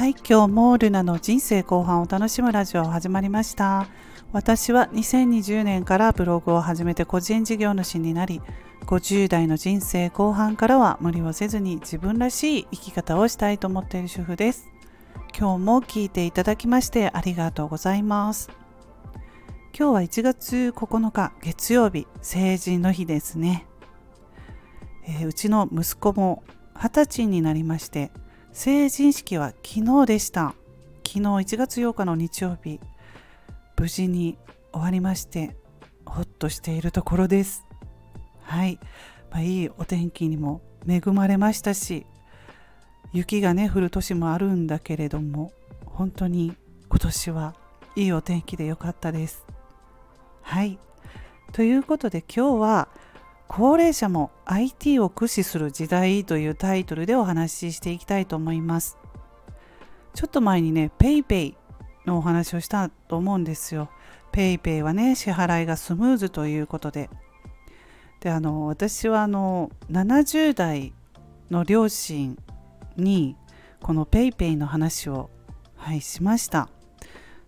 はい今日もルナの人生後半を楽しむラジオ始まりました。私は2020年からブログを始めて個人事業主になり50代の人生後半からは無理をせずに自分らしい生き方をしたいと思っている主婦です。今日も聞いていただきましてありがとうございます。今日は1月9日月曜日成人の日ですね、えー、うちの息子も20歳になりまして成人式は昨日でした。昨日1月8日の日曜日。無事に終わりましてほっとしているところです。はい、まあ、いいお天気にも恵まれましたし雪がね降る年もあるんだけれども本当に今年はいいお天気でよかったです。はい。ということで今日は高齢者も IT を駆使する時代というタイトルでお話ししていきたいと思います。ちょっと前にね、PayPay のお話をしたと思うんですよ。PayPay はね、支払いがスムーズということで。で、あの、私はあの、70代の両親にこの PayPay の話を、はい、しました。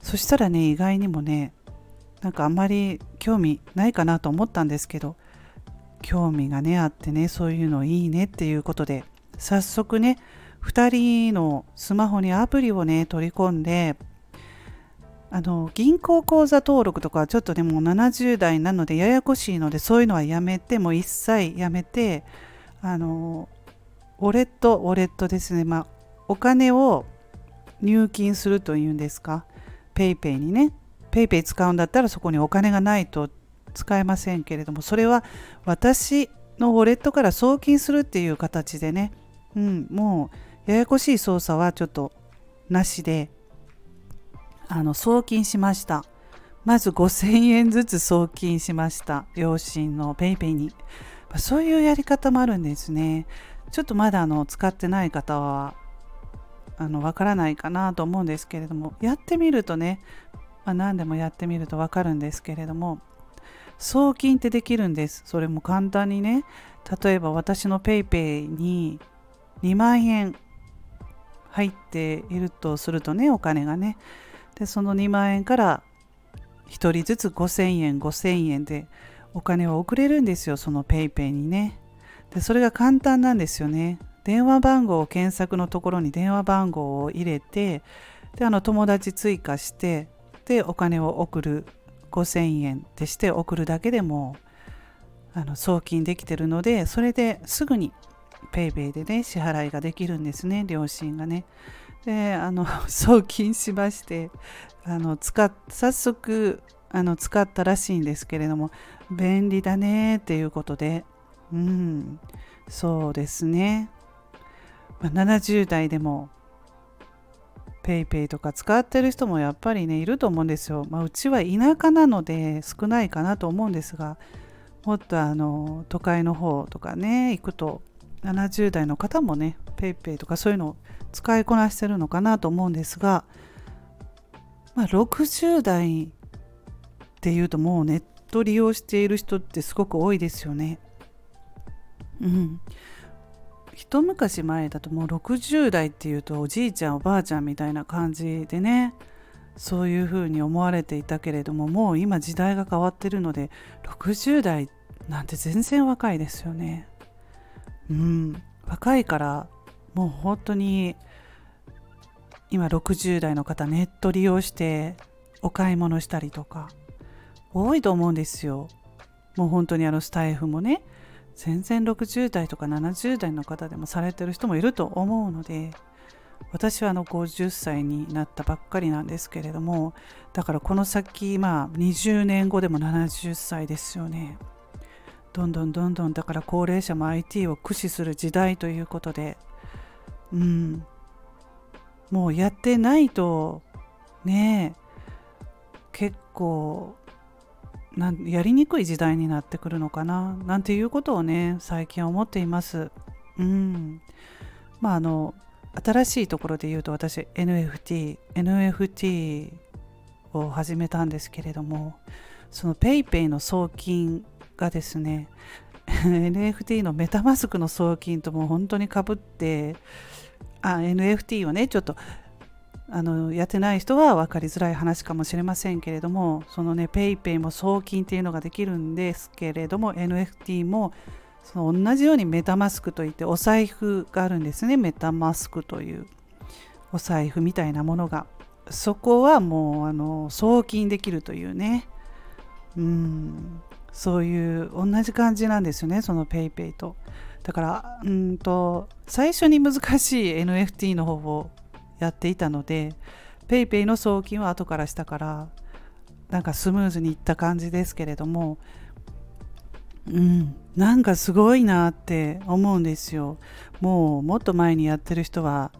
そしたらね、意外にもね、なんかあんまり興味ないかなと思ったんですけど、興味がねあってねそういうのいいねっていうことで早速ね2人のスマホにアプリをね取り込んであの銀行口座登録とかちょっとでも70代なのでややこしいのでそういうのはやめてもう一切やめてあのウォレットウォレットですね。まあお金を入金するというんですか。PayPay にね。PayPay 使うんだったらそこにお金がないと使えませんけれどもそれは私のウォレットから送金するっていう形でね、うん、もうややこしい操作はちょっとなしであの送金しました。まず5000円ずつ送金しました。両親の PayPay に。そういうやり方もあるんですね。ちょっとまだあの使ってない方はあのわからないかなと思うんですけれどもやってみるとね、まあ、何でもやってみるとわかるんですけれども送金ってできるんです。それも簡単にね。例えば私の PayPay に2万円入っているとするとね、お金がね。で、その2万円から1人ずつ5000円、5000円でお金を送れるんですよ、その PayPay にね。で、それが簡単なんですよね。電話番号を検索のところに電話番号を入れて、で、あの友達追加して、で、お金を送る5000円ってして送るだけでもあの送金できてるのでそれですぐに PayPay でね支払いができるんですね両親がね。であの 送金しましてあの使っ早速あの使ったらしいんですけれども便利だねっていうことでうんそうですね、ま、70代でも PayPay とか使ってる人もやっぱりねいると思うんですよ。まあ、うちは田舎なので少ないかなと思うんですがもっとあの都会の方とかね行くと70代の方もね PayPay とかそういうのを使いこなしてるのかなと思うんですが、まあ、60代っていうともうネット利用している人ってすごく多いですよね。うん、一昔前だともう60代っていうとおじいちゃんおばあちゃんみたいな感じでねそういうふうに思われていたけれどももう今時代が変わってるので60代なんて全然若いですよね。うん。若いからもう本当に今60代の方ネット利用してお買い物したりとか多いと思うんですよ。もう本当にあのスタイフもね全然60代とか70代の方でもされてる人もいると思うので私はあの50歳になったばっかりなんですけれどもだからこの先まあ20年後でも70歳ですよね。どんどんどんどんだから高齢者も IT を駆使する時代ということでうん。もうやってないとね結構なんやりにくい時代になってくるのかななんていうことをね最近思っています。うんまああの新しいところで言うと私 NFT NFT を始めたんですけれどもその PayPay の送金がですね NFT のメタマスクの送金とも本当にかぶってあ NFT をねちょっとあのやってない人は分かりづらい話かもしれませんけれどもそのね PayPay も送金っていうのができるんですけれども NFT もその同じようにメタマスクといってお財布があるんですね。メタマスクというお財布みたいなものが。そこはもうあの送金できるというね。うん。そういう同じ感じなんですよねその PayPay と。だからうんと最初に難しい NFT の方をやっていたので PayPay の送金は後からしたからなんかスムーズにいった感じですけれどもうんなんかすごいなって思うんですよ。もうもっと前にやってる人は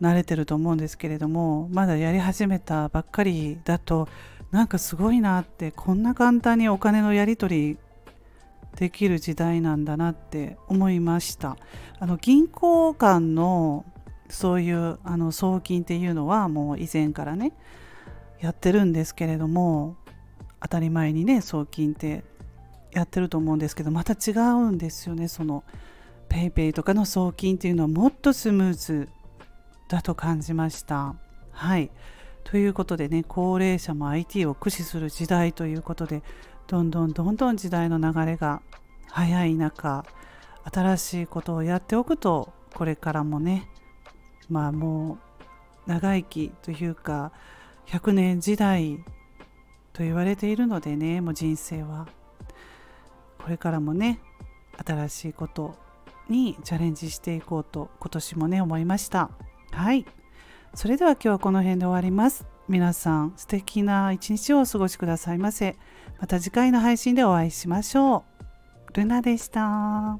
慣れてると思うんですけれどもまだやり始めたばっかりだとなんかすごいなってこんな簡単にお金のやり取りできる時代なんだなって思いました。あの銀行間のそういうあの送金っていうのはもう以前からねやってるんですけれども当たり前にね送金ってやってると思うんですけどまた違うんですよねその PayPay とかの送金っていうのはもっとスムーズだと感じました。はい。ということでね高齢者も IT を駆使する時代ということでどんどんどんどん時代の流れが早い中新しいことをやっておくとこれからもねまあもう長生きというか100年時代と言われているのでねもう人生は。これからもね新しいことにチャレンジしていこうと今年もね思いました。はい。それでは今日はこの辺で終わります。皆さん素敵な一日をお過ごしくださいませ。また次回の配信でお会いしましょう。ルナでした。